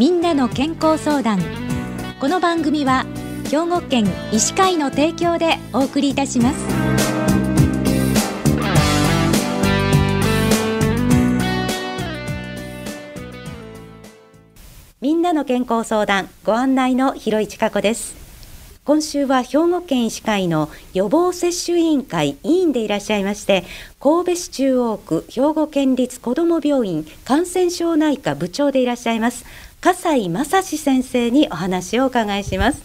みんなの健康相談。この番組は兵庫県医師会の提供でお送りいたします。みんなの健康相談ご案内の広市加子です。今週は兵庫県医師会の予防接種委員会委員でいらっしゃいまして神戸市中央区兵庫県立子ども病院感染症内科部長でいらっしゃいます笠井正史先生にお話をお伺いします。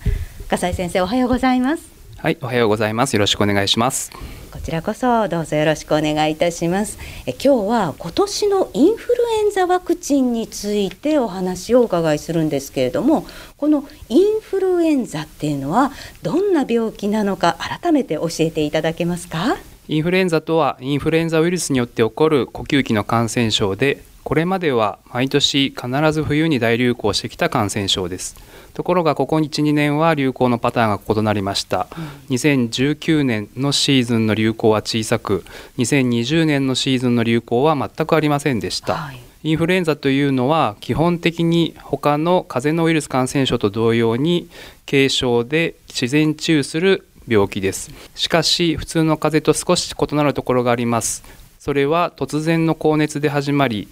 笠井先生おはようございます。はいおはようございます。よろしくお願いします。こちらこそどうぞよろしくお願いいたします。え今日は今年のインフルエンザワクチンについてお話をお伺いするんですけれどもこのインフルエンザっていうのはどんな病気なのか改めて教えていただけますか？インフルエンザとはインフルエンザウイルスによって起こる呼吸器の感染症でこれまでは毎年必ず冬に大流行してきた感染症です。ところがここ12年は流行のパターンが異なりました、うん、2019年のシーズンの流行は小さく2020年のシーズンの流行は全くありませんでした、はい、インフルエンザというのは基本的に他の風邪のウイルス感染症と同様に軽症で自然治癒する病気です。しかし普通の風邪と少し異なるところがありますそれは突然の高熱で始まり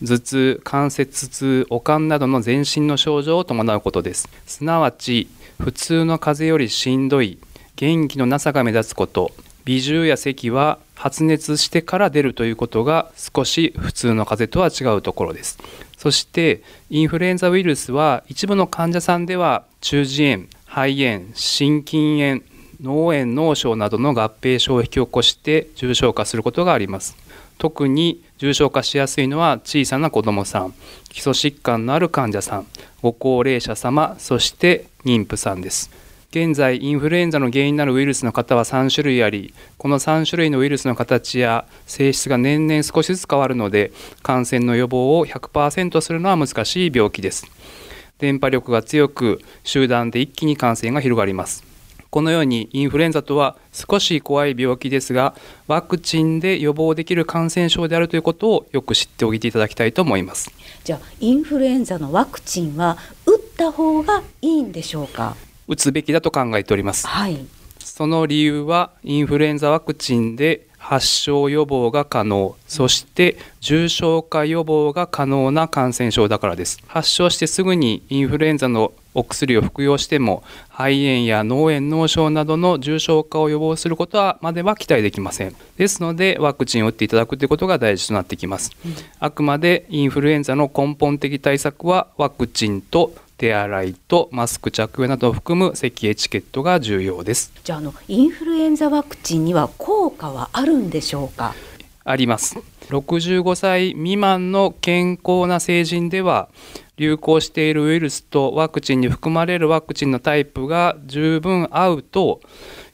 頭痛関節痛悪寒などの全身の症状を伴うことです。すなわち普通の風邪よりしんどい元気のなさが目立つこと。鼻重や咳は発熱してから出るということが少し普通の風邪とは違うところです。そしてインフルエンザウイルスは一部の患者さんでは中耳炎肺炎心筋炎脳炎脳症などの合併症を引き起こして重症化することがあります。特に重症化しやすいのは小さな子どもさん基礎疾患のある患者さんご高齢者様そして妊婦さんです。現在インフルエンザの原因になるウイルスの方は3種類ありこの3種類のウイルスの形や性質が年々少しずつ変わるので感染の予防を100%するのは難しい病気です。電波力が強く集団で一気に感染が広がります。このようにインフルエンザとは少し怖い病気ですがワクチンで予防できる感染症であるということをよく知っておいていただきたいと思います。じゃあインフルエンザのワクチンは打った方がいいんでしょうか？打つべきだと考えております、はい、その理由はインフルエンザワクチンで発症予防が可能。そして重症化予防が可能な感染症だからです。発症してすぐにインフルエンザのお薬を服用しても肺炎や脳炎脳症などの重症化を予防することはまでは期待できません。ですのでワクチンを打っていただくということが大事となってきます、うん、あくまでインフルエンザの根本的対策はワクチンと手洗いとマスク着用などを含む咳エチケットが重要です。じゃあのインフルエンザワクチンには効果はあるんでしょうか？あります。65歳未満の健康な成人では流行しているウイルスとワクチンに含まれるワクチンのタイプが十分合うと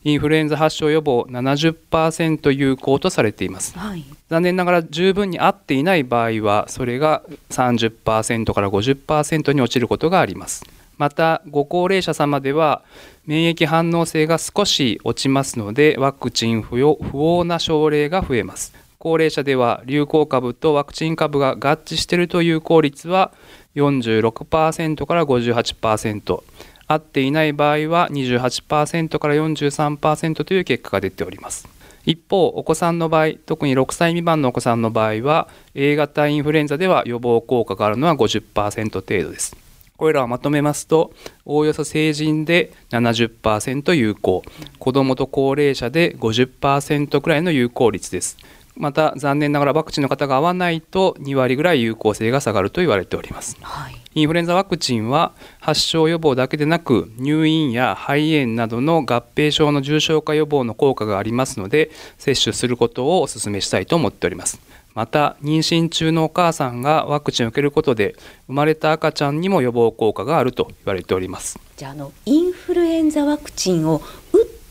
インフルエンザ発症予防70%有効とされています、はい、残念ながら十分に合っていない場合はそれが30%から50%に落ちることがあります。またご高齢者様では免疫反応性が少し落ちますのでワクチン不要不応な症例が増えます。高齢者では流行株とワクチン株が合致しているという効率は46%から58%合っていない場合は28%から43%という結果が出ております。一方お子さんの場合特に6歳未満のお子さんの場合は A 型インフルエンザでは予防効果があるのは50%程度です。これらをまとめますとおおよそ成人で70%有効。子どもと高齢者で50%くらいの有効率です。また残念ながらワクチンの方が合わないと2割ぐらい有効性が下がると言われております、はい、インフルエンザワクチンは発症予防だけでなく入院や肺炎などの合併症の重症化予防の効果がありますので接種することをお勧めしたいと思っております。また妊娠中のお母さんがワクチンを受けることで生まれた赤ちゃんにも予防効果があると言われております。じゃああのインフルエンザワクチンを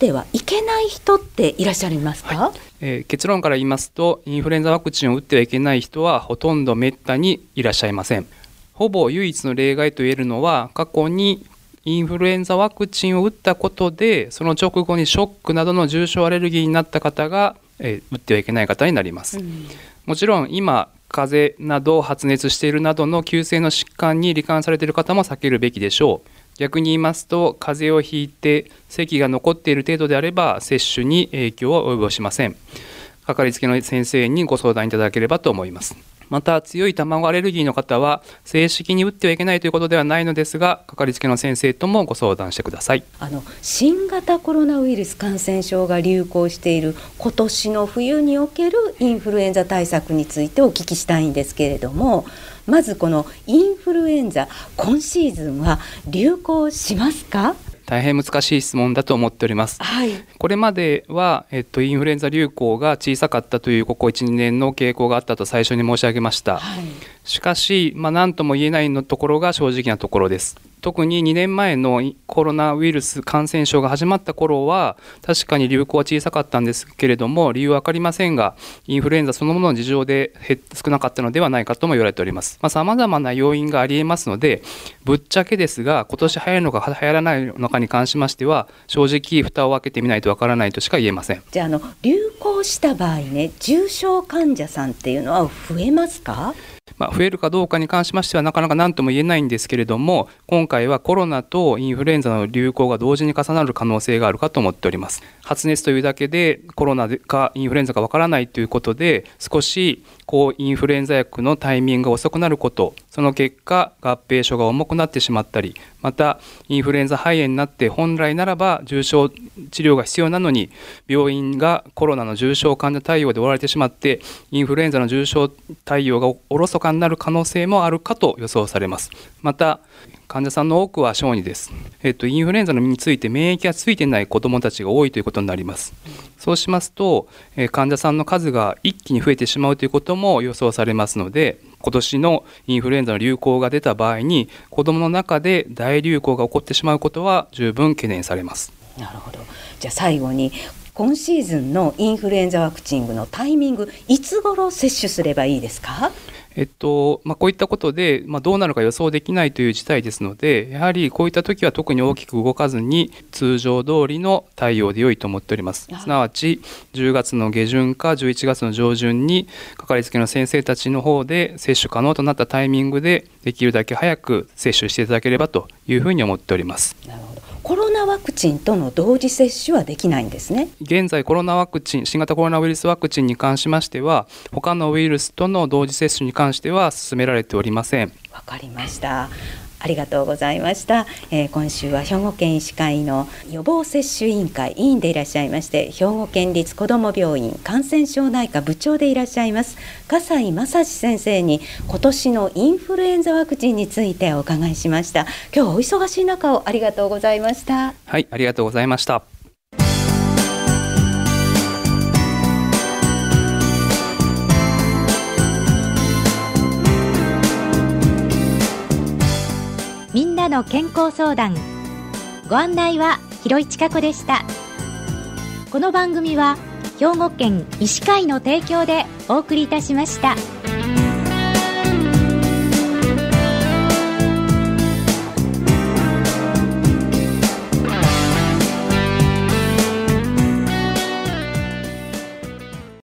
てはい。けない人っていらっしゃいますか、はいえー、結論から言いますとインフルエンザワクチンを打ってはいけない人はほとんどめったにいらっしゃいません。ほぼ唯一の例外と言えるのは過去にインフルエンザワクチンを打ったことでその直後にショックなどの重症アレルギーになった方が、えー、打ってはいけない方になります、うん、もちろん今風邪など発熱しているなどの急性の疾患に罹患されている方も避けるべきでしょう逆に言いますと風邪をひいて咳が残っている程度であれば接種に影響は及ぼしません。かかりつけの先生にご相談いただければと思います。また強い卵アレルギーの方は正式に打ってはいけないということではないのですがかかりつけの先生ともご相談してください。あの新型コロナウイルス感染症が流行している今年の冬におけるインフルエンザ対策についてお聞きしたいんですけれどもまずこのインフルエンザ今シーズンは流行しますか？大変難しい質問だと思っております。はい、これまでは、えっと、インフルエンザ流行が小さかったというここ1、2年の傾向があったと最初に申し上げました。はい、しかし、まあ、何とも言えないのところが正直なところです。特に2年前のコロナウイルス感染症が始まった頃は確かに流行は小さかったんですけれども理由は分かりませんがインフルエンザそのものの事情で少なかったのではないかとも言われております。さまざ、まな要因がありえますのでぶっちゃけですが今年流行るのか流行らないのかに関しましては正直蓋を開けてみないとわからないとしか言えません。じゃあの流行した場合ね重症患者さんっていうのは増えますか？まあ、増えるかどうかに関しましてはなかなか何とも言えないんですけれども今回はコロナとインフルエンザの流行が同時に重なる可能性があるかと思っております。発熱というだけでコロナかインフルエンザかわからないということで少し抗インフルエンザ薬のタイミングが遅くなることその結果合併症が重くなってしまったりまたインフルエンザ肺炎になって本来ならば重症治療が必要なのに病院がコロナの重症患者対応で終われてしまってインフルエンザの重症対応がおろそかになる可能性もあるかと予想されます。また患者さんの多くは小児です、えっと、インフルエンザのについて免疫がついていない子どもたちが多いということになります。そうしますと、え患者さんの数が一気に増えてしまうということも予想されますので今年のインフルエンザの流行が出た場合に子どもの中で大流行が起こってしまうことは十分懸念されます。なるほど。じゃあ最後に今シーズンのインフルエンザワクチンのタイミングいつ頃接種すればいいですか？えっとまあ、こういったことで、まあ、どうなるか予想できないという事態ですのでやはりこういった時は特に大きく動かずに通常通りの対応で良いと思っております。すなわち10月の下旬か11月の上旬にかかりつけの先生たちの方で接種可能となったタイミングでできるだけ早く接種していただければというふうに思っております。ワクチンとの同時接種はできないんですね。現在コロナワクチン新型コロナウイルスワクチンに関しましては他のウイルスとの同時接種に関しては進められておりません。わかりましたありがとうございました、えー、今週は兵庫県医師会の予防接種委員会委員でいらっしゃいまして兵庫県立子ども病院感染症内科部長でいらっしゃいます笠井正史先生に今年のインフルエンザワクチンについてお伺いしました。今日はお忙しい中をありがとうございました。はいありがとうございました。なの健康相談ご案内は広井千佳子でしたこの番組は兵庫県医師会の提供でお送りいたしました。